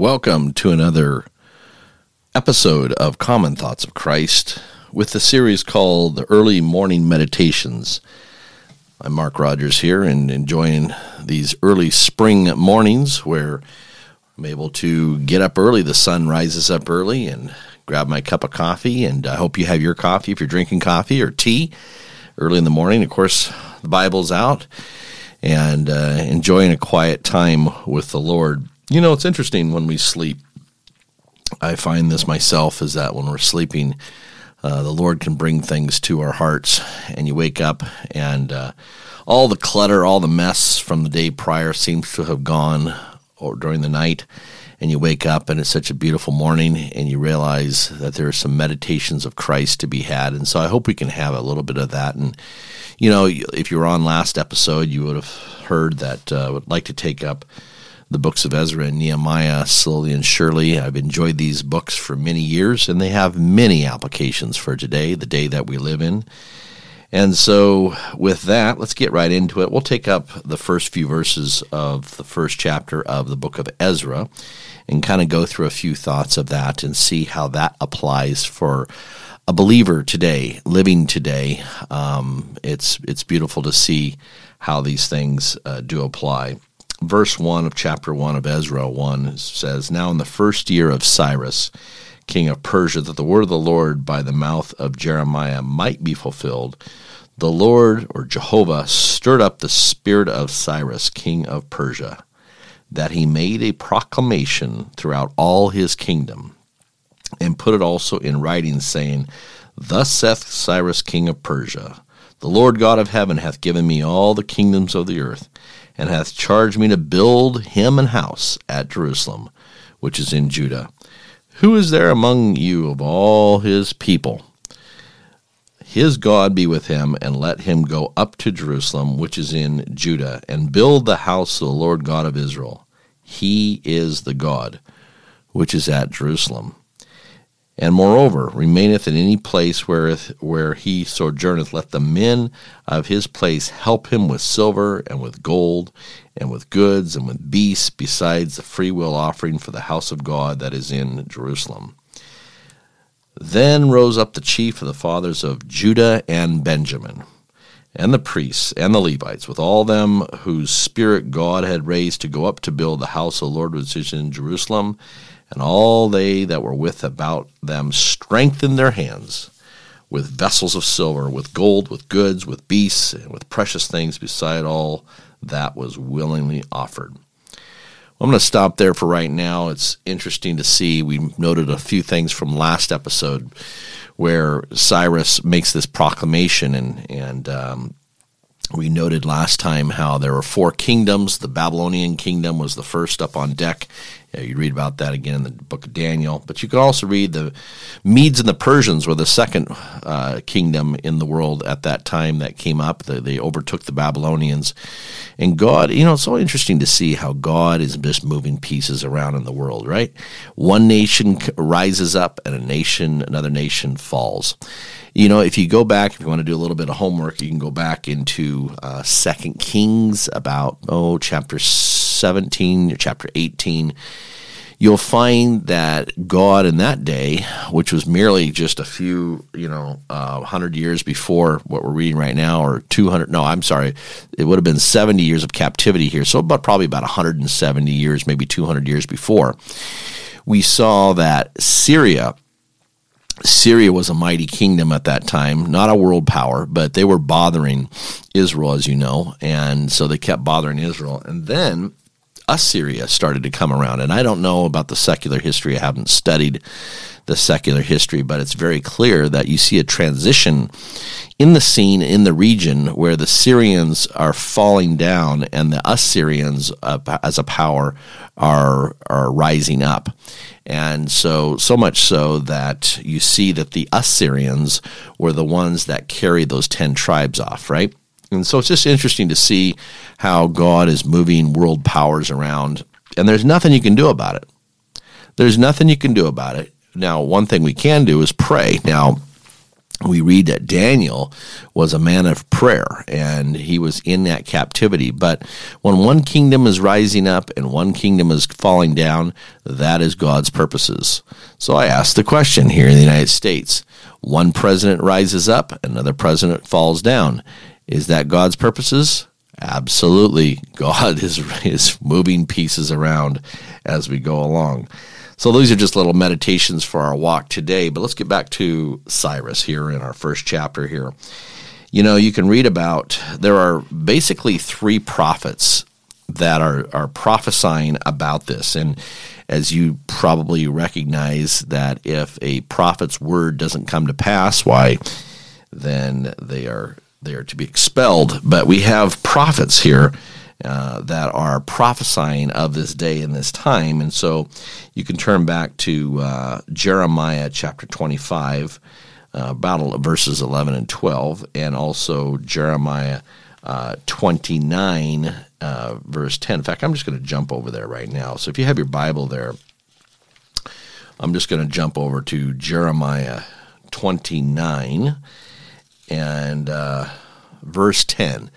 Welcome to another episode of Common Thoughts of Christ with the series called the Early Morning Meditations. I'm Mark Rogers here and enjoying these early spring mornings where I'm able to get up early. The sun rises up early and grab my cup of coffee. And I hope you have your coffee if you're drinking coffee or tea early in the morning. Of course, the Bible's out and uh, enjoying a quiet time with the Lord. You know, it's interesting when we sleep. I find this myself is that when we're sleeping, uh, the Lord can bring things to our hearts, and you wake up, and uh, all the clutter, all the mess from the day prior seems to have gone or during the night. And you wake up, and it's such a beautiful morning, and you realize that there are some meditations of Christ to be had. And so I hope we can have a little bit of that. And, you know, if you were on last episode, you would have heard that uh, I would like to take up the books of Ezra and Nehemiah slowly and surely. I've enjoyed these books for many years, and they have many applications for today, the day that we live in. And so, with that, let's get right into it. We'll take up the first few verses of the first chapter of the book of Ezra and kind of go through a few thoughts of that and see how that applies for a believer today, living today. Um, it's it's beautiful to see how these things uh, do apply verse 1 of chapter 1 of Ezra 1 says, Now in the first year of Cyrus, king of Persia, that the word of the Lord by the mouth of Jeremiah might be fulfilled, the Lord, or Jehovah, stirred up the spirit of Cyrus, king of Persia, that he made a proclamation throughout all his kingdom, and put it also in writing, saying, Thus saith Cyrus, king of Persia, The Lord God of heaven hath given me all the kingdoms of the earth and hath charged me to build him an house at Jerusalem, which is in Judah. Who is there among you of all his people? His God be with him, and let him go up to Jerusalem, which is in Judah, and build the house of the Lord God of Israel. He is the God which is at Jerusalem and moreover remaineth in any place where, where he sojourneth. Let the men of his place help him with silver and with gold and with goods and with beasts, besides the freewill offering for the house of God that is in Jerusalem. Then rose up the chief of the fathers of Judah and Benjamin, and the priests and the Levites, with all them whose spirit God had raised to go up to build the house of the Lord which is in Jerusalem and all they that were with about them strengthened their hands with vessels of silver, with gold, with goods, with beasts, and with precious things beside all that was willingly offered. I'm going to stop there for right now. It's interesting to see. We noted a few things from last episode where Cyrus makes this proclamation, and and um, we noted last time how there were four kingdoms. The Babylonian kingdom was the first up on deck. You read about that again in the book of Daniel. But you can also read the Medes and the Persians were the second uh, kingdom in the world at that time that came up. They, they overtook the Babylonians. And God, you know, it's so interesting to see how God is just moving pieces around in the world, right? One nation rises up and a nation, another nation falls you know, if you go back, if you want to do a little bit of homework, you can go back into uh, Second Kings about oh chapter seventeen or chapter eighteen. You'll find that God in that day, which was merely just a few, you know, uh, hundred years before what we're reading right now, or two hundred. No, I'm sorry, it would have been seventy years of captivity here. So about probably about hundred and seventy years, maybe two hundred years before. We saw that Syria Syria was a mighty kingdom at that time, not a world power, but they were bothering Israel, as you know, and so they kept bothering Israel. And then Assyria started to come around. And I don't know about the secular history, I haven't studied the secular history, but it's very clear that you see a transition in the scene in the region where the Syrians are falling down and the Assyrians, uh, as a power, are are rising up. And so, so much so that you see that the Assyrians were the ones that carried those 10 tribes off, right? And so it's just interesting to see how God is moving world powers around. And there's nothing you can do about it. There's nothing you can do about it. Now, one thing we can do is pray. Now, we read that Daniel was a man of prayer and he was in that captivity. But when one kingdom is rising up and one kingdom is falling down, that is God's purposes. So I ask the question here in the United States one president rises up, another president falls down. Is that God's purposes? Absolutely. God is, is moving pieces around as we go along. So these are just little meditations for our walk today. But let's get back to Cyrus here in our first chapter here. You know, you can read about there are basically three prophets that are are prophesying about this and as you probably recognize that if a prophet's word doesn't come to pass why then they are they are to be expelled but we have prophets here uh, that are prophesying of this day and this time. And so you can turn back to uh, Jeremiah chapter 25, uh, about verses 11 and 12, and also Jeremiah uh, 29, uh, verse 10. In fact, I'm just going to jump over there right now. So if you have your Bible there, I'm just going to jump over to Jeremiah 29 and uh, verse 10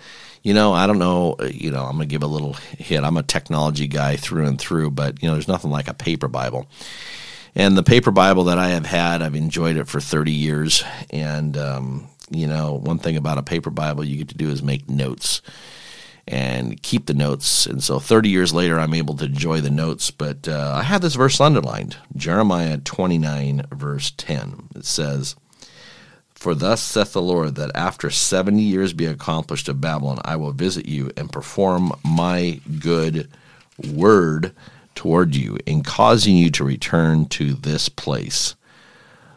you know, I don't know, uh, you know, I'm going to give a little hit. I'm a technology guy through and through, but, you know, there's nothing like a paper Bible. And the paper Bible that I have had, I've enjoyed it for 30 years. And, um, you know, one thing about a paper Bible you get to do is make notes and keep the notes. And so 30 years later, I'm able to enjoy the notes. But uh, I have this verse underlined Jeremiah 29, verse 10. It says, for thus saith the Lord, that after seventy years be accomplished of Babylon, I will visit you and perform my good word toward you, in causing you to return to this place.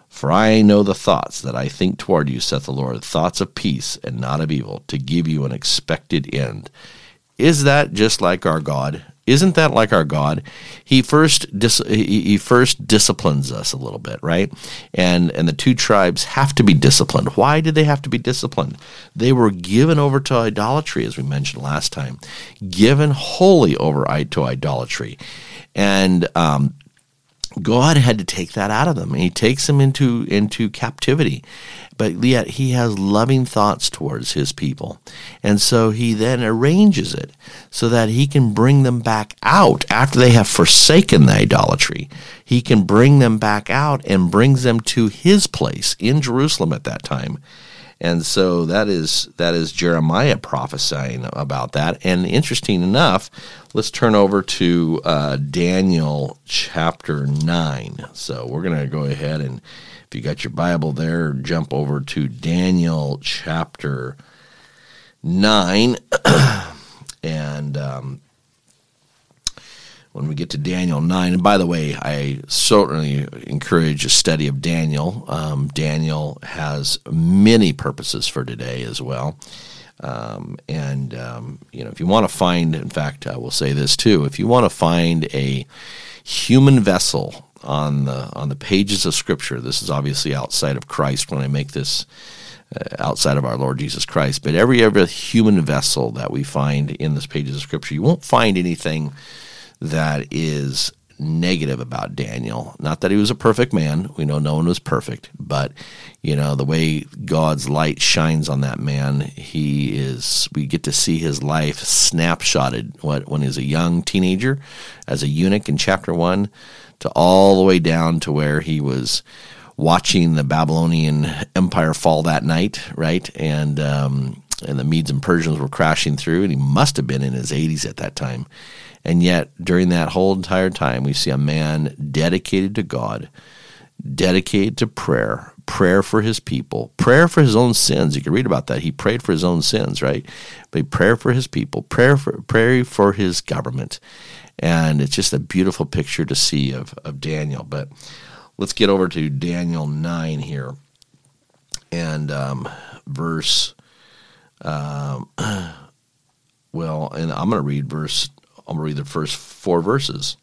For I know the thoughts that I think toward you, saith the Lord, thoughts of peace and not of evil, to give you an expected end. Is that just like our God? Isn't that like our God? He first dis- he first disciplines us a little bit, right? And and the two tribes have to be disciplined. Why did they have to be disciplined? They were given over to idolatry, as we mentioned last time, given wholly over to idolatry, and um, God had to take that out of them. He takes them into into captivity, but yet He has loving thoughts towards His people, and so He then arranges it so that He can bring them back out after they have forsaken the idolatry. He can bring them back out and brings them to His place in Jerusalem at that time. And so that is that is Jeremiah prophesying about that. And interesting enough, let's turn over to uh, Daniel chapter nine. So we're going to go ahead and, if you got your Bible there, jump over to Daniel chapter nine, and um, when we get to Daniel 9. And by the way, I certainly encourage a study of Daniel. Um, Daniel has many purposes for today as well. Um, and, um, you know, if you want to find, in fact, I will say this too if you want to find a human vessel on the on the pages of Scripture, this is obviously outside of Christ when I make this uh, outside of our Lord Jesus Christ, but every every human vessel that we find in this pages of Scripture, you won't find anything that is negative about Daniel. Not that he was a perfect man. We know no one was perfect, but you know, the way God's light shines on that man, he is we get to see his life snapshotted what when he's a young teenager as a eunuch in chapter 1 to all the way down to where he was watching the Babylonian empire fall that night, right? And um, and the Medes and Persians were crashing through, and he must have been in his 80s at that time. And yet, during that whole entire time, we see a man dedicated to God, dedicated to prayer, prayer for his people, prayer for his own sins. You can read about that. He prayed for his own sins, right? But prayer for his people, prayer for prayer for his government. And it's just a beautiful picture to see of, of Daniel. But let's get over to Daniel 9 here. And um, verse, um, well, and I'm going to read verse To read the first four verses.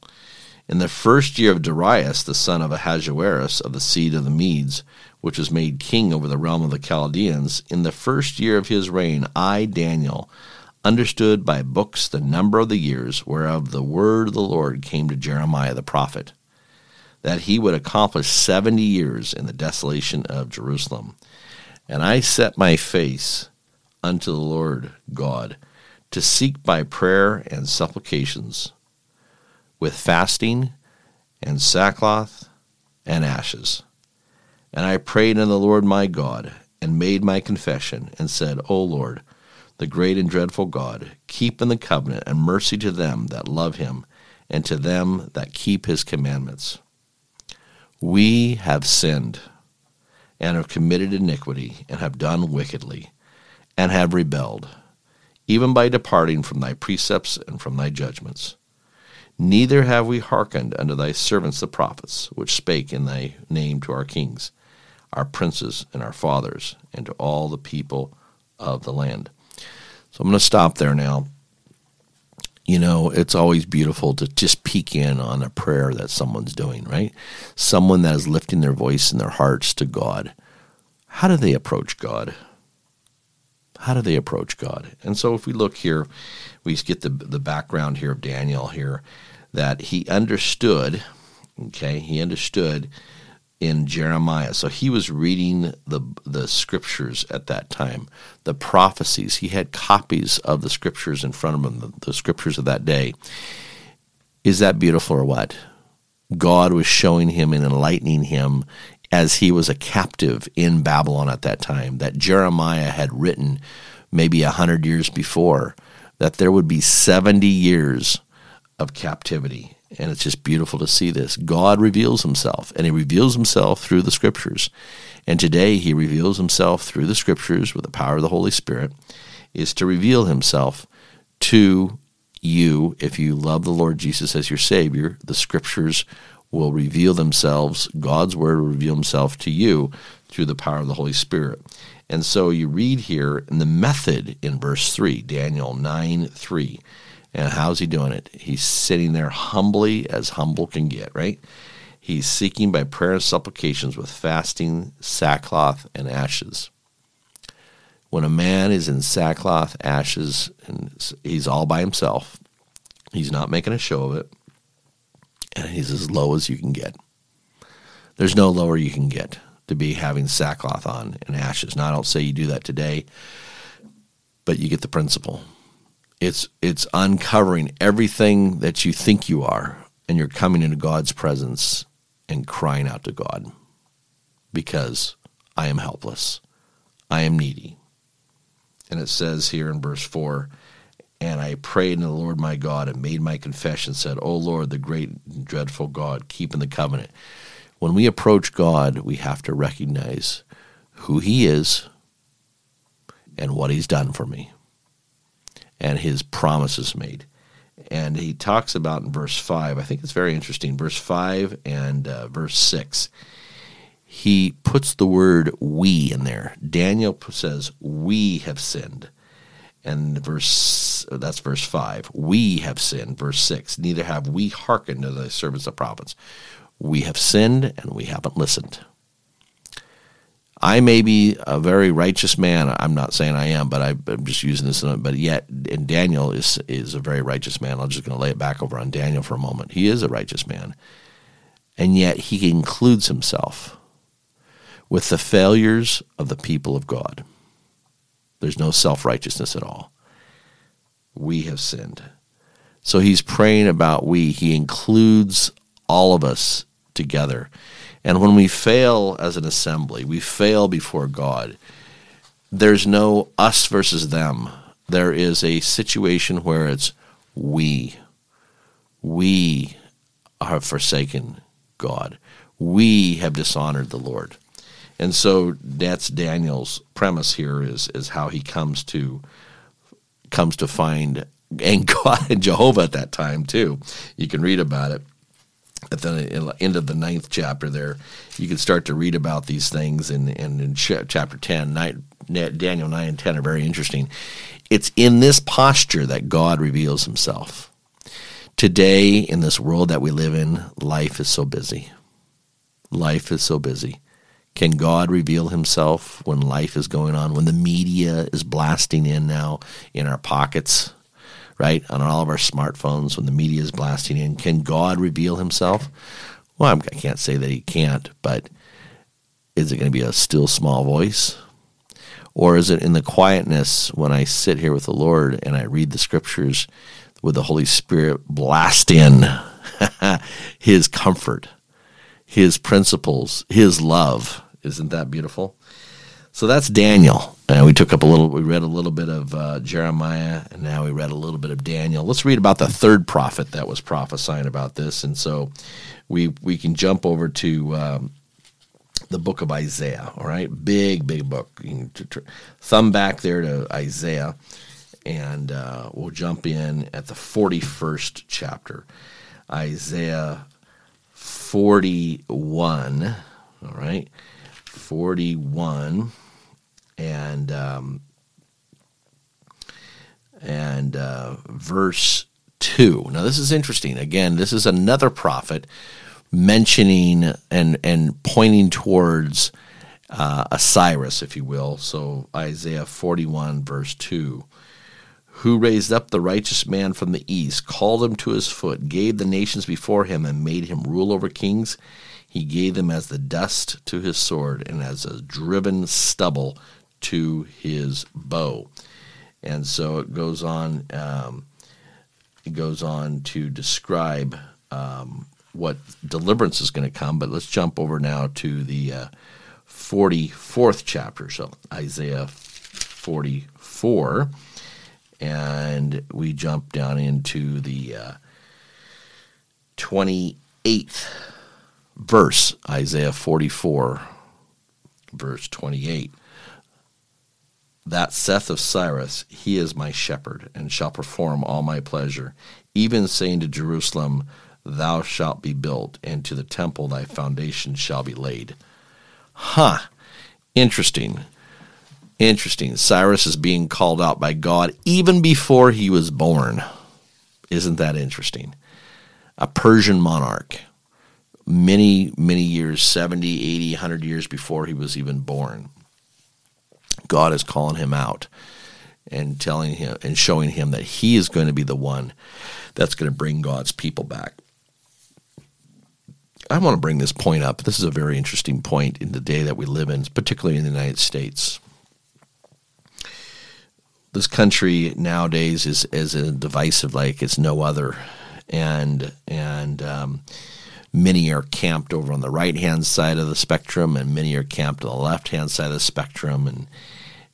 In the first year of Darius, the son of Ahasuerus of the seed of the Medes, which was made king over the realm of the Chaldeans, in the first year of his reign, I, Daniel, understood by books the number of the years whereof the word of the Lord came to Jeremiah the prophet, that he would accomplish seventy years in the desolation of Jerusalem. And I set my face unto the Lord God to seek by prayer and supplications with fasting and sackcloth and ashes. And I prayed unto the Lord my God and made my confession and said, O Lord, the great and dreadful God, keep in the covenant and mercy to them that love him and to them that keep his commandments. We have sinned and have committed iniquity and have done wickedly and have rebelled, even by departing from thy precepts and from thy judgments. Neither have we hearkened unto thy servants the prophets, which spake in thy name to our kings, our princes, and our fathers, and to all the people of the land. So I'm going to stop there now. You know, it's always beautiful to just peek in on a prayer that someone's doing, right? Someone that is lifting their voice and their hearts to God. How do they approach God? How do they approach God? And so if we look here, we get the the background here of Daniel here that he understood, okay? He understood in Jeremiah. So he was reading the the scriptures at that time, the prophecies. He had copies of the scriptures in front of him, the, the scriptures of that day. Is that beautiful or what? God was showing him and enlightening him as he was a captive in Babylon at that time that Jeremiah had written maybe a hundred years before that there would be 70 years of captivity and it's just beautiful to see this. God reveals himself, and he reveals himself through the scriptures. And today he reveals himself through the scriptures with the power of the Holy Spirit, is to reveal himself to you if you love the Lord Jesus as your Savior. The scriptures will reveal themselves, God's word will reveal himself to you through the power of the Holy Spirit. And so you read here in the method in verse 3, Daniel 9 3. And how's he doing it? He's sitting there humbly as humble can get, right? He's seeking by prayer and supplications with fasting, sackcloth, and ashes. When a man is in sackcloth, ashes, and he's all by himself, he's not making a show of it, and he's as low as you can get. There's no lower you can get to be having sackcloth on and ashes. Now, I don't say you do that today, but you get the principle. It's it's uncovering everything that you think you are, and you're coming into God's presence and crying out to God because I am helpless. I am needy. And it says here in verse 4 And I prayed in the Lord my God and made my confession, said, O Lord, the great and dreadful God, keeping the covenant. When we approach God, we have to recognize who He is and what He's done for me and his promises made. And he talks about in verse 5, I think it's very interesting, verse 5 and uh, verse 6. He puts the word we in there. Daniel says, We have sinned. And verse uh, that's verse 5. We have sinned. Verse 6. Neither have we hearkened to the servants of prophets. We have sinned and we haven't listened. I may be a very righteous man. I'm not saying I am, but I, am just using this. But yet, and Daniel is is a very righteous man. I'm just going to lay it back over on Daniel for a moment. He is a righteous man, and yet he includes himself with the failures of the people of God. There's no self righteousness at all. We have sinned. So he's praying about we. He includes all of us together. And when we fail as an assembly, we fail before God, there's no us versus them. There is a situation where it's we. We have forsaken God. We have dishonored the Lord. And so that's Daniel's premise here is is how he comes to comes to find and God and Jehovah at that time too. You can read about it at the end of the ninth chapter there, you can start to read about these things. And, and in chapter 10, nine, Daniel 9 and 10 are very interesting. It's in this posture that God reveals himself. Today, in this world that we live in, life is so busy. Life is so busy. Can God reveal himself when life is going on, when the media is blasting in now in our pockets? right? On all of our smartphones when the media is blasting in. Can God reveal himself? Well, I can't say that he can't, but is it going to be a still small voice? Or is it in the quietness when I sit here with the Lord and I read the scriptures with the Holy Spirit blast in his comfort, his principles, his love? Isn't that beautiful? So that's Daniel. And we took up a little, we read a little bit of uh, Jeremiah, and now we read a little bit of Daniel. Let's read about the third prophet that was prophesying about this. And so we we can jump over to um, the book of Isaiah. All right, big big book. Thumb back there to Isaiah, and uh, we'll jump in at the forty first chapter, Isaiah forty one. All right, forty one, and um, and uh, verse 2. Now, this is interesting. Again, this is another prophet mentioning and, and pointing towards uh, Cyrus, if you will. So, Isaiah 41, verse 2. Who raised up the righteous man from the east, called him to his foot, gave the nations before him, and made him rule over kings? He gave them as the dust to his sword, and as a driven stubble to his bow. And so it goes on. Um, it goes on to describe um, what deliverance is going to come. But let's jump over now to the uh, 44th chapter. So Isaiah 44. And we jump down into the uh, 28th verse, Isaiah 44, verse 28 that saith of Cyrus, He is my shepherd, and shall perform all my pleasure, even saying to Jerusalem, Thou shalt be built, and to the temple thy foundation shall be laid. Huh. Interesting. Interesting. Cyrus is being called out by God even before he was born. Isn't that interesting? A Persian monarch, many, many years 70, 80, 100 years before he was even born. God is calling him out and telling him and showing him that he is going to be the one that's going to bring God's people back. I want to bring this point up. This is a very interesting point in the day that we live in, particularly in the United States. This country nowadays is is a divisive like it's no other, and and um, many are camped over on the right hand side of the spectrum, and many are camped on the left hand side of the spectrum, and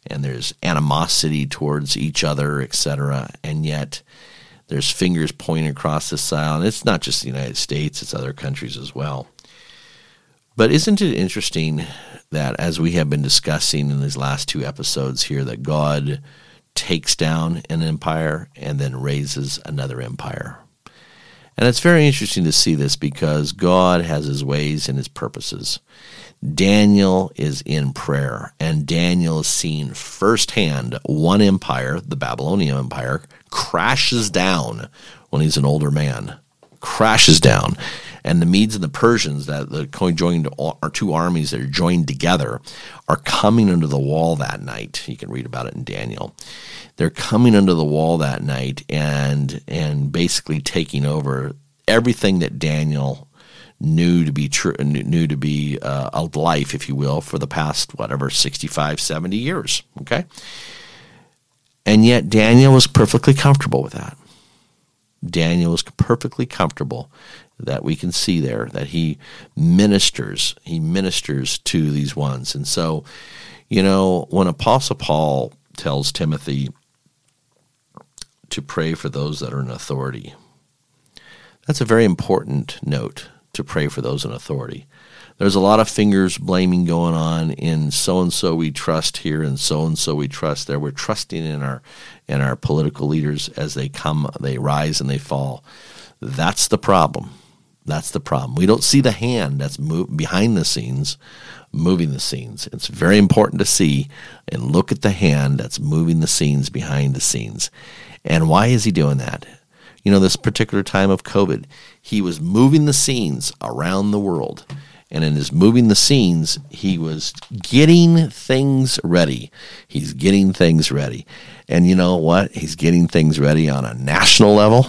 and there's animosity towards each other, etc. And yet there's fingers pointing across the aisle. And it's not just the United States, it's other countries as well. But isn't it interesting that as we have been discussing in these last two episodes here, that God takes down an empire and then raises another empire? And it's very interesting to see this because God has his ways and his purposes. Daniel is in prayer, and Daniel is seeing firsthand one empire, the Babylonian Empire, crashes down when he's an older man. Crashes down. And the Medes and the Persians, that the joined are two armies that are joined together, are coming under the wall that night. You can read about it in Daniel. They're coming under the wall that night and and basically taking over everything that Daniel knew to be true, knew to be uh, a life, if you will, for the past whatever 65, 70 years. Okay, and yet Daniel was perfectly comfortable with that. Daniel was perfectly comfortable that we can see there that he ministers, he ministers to these ones, and so you know when Apostle Paul tells Timothy to pray for those that are in authority. That's a very important note to pray for those in authority. There's a lot of fingers blaming going on in so and so we trust here and so and so we trust there. We're trusting in our in our political leaders as they come, they rise and they fall. That's the problem. That's the problem. We don't see the hand that's move, behind the scenes moving the scenes. It's very important to see and look at the hand that's moving the scenes behind the scenes. And why is he doing that? you know, this particular time of COVID, he was moving the scenes around the world. And in his moving the scenes, he was getting things ready. He's getting things ready. And you know what? He's getting things ready on a national level,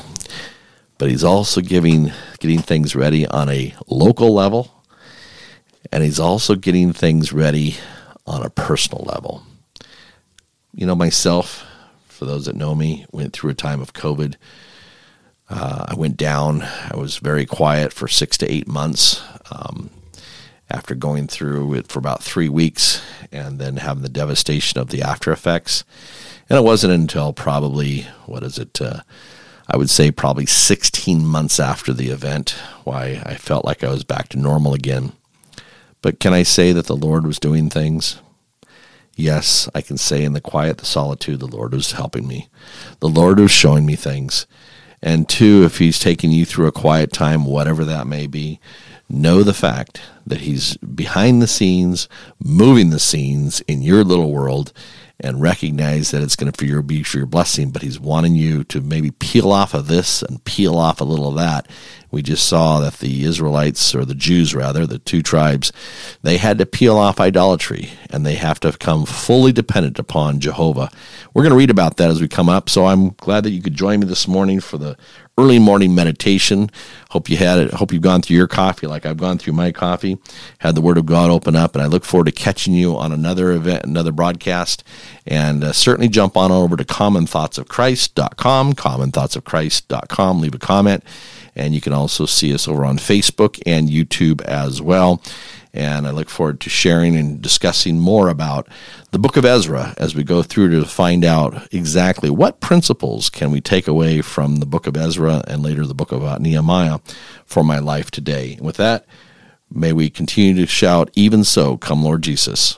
but he's also giving getting things ready on a local level, and he's also getting things ready on a personal level. you know, myself, for those that know me, went through a time of COVID. Uh, I went down. I was very quiet for six to eight months um, after going through it for about three weeks and then having the devastation of the after effects. And it wasn't until probably, what is it? Uh, I would say probably 16 months after the event why I felt like I was back to normal again. But can I say that the Lord was doing things? Yes, I can say in the quiet, the solitude, the Lord was helping me. The Lord was showing me things. And two, if He's taking you through a quiet time, whatever that may be, know the fact that He's behind the scenes, moving the scenes in your little world, and recognize that it's going to for your be for your blessing, but he's wanting you to maybe peel off of this and peel off a little of that. We just saw that the Israelites or the Jews rather, the two tribes, they had to peel off idolatry and they have to come fully dependent upon Jehovah. We're going to read about that as we come up. So I'm glad that you could join me this morning for the early morning meditation. Hope you had it. Hope you've gone through your coffee like I've gone through my coffee. Had the Word of God open up, and I look forward to catching you on another event, another broadcast. And uh, certainly jump on over to commonthoughtsofchrist.com, commonthoughtsofchrist.com. Leave a comment, and you can also see us over on Facebook and YouTube as well. And I look forward to sharing and discussing more about the book of Ezra as we go through to find out exactly what principles can we take away from the book of Ezra and later the book of uh, Nehemiah for my life today. And with that, may we continue to shout, even so, come Lord Jesus.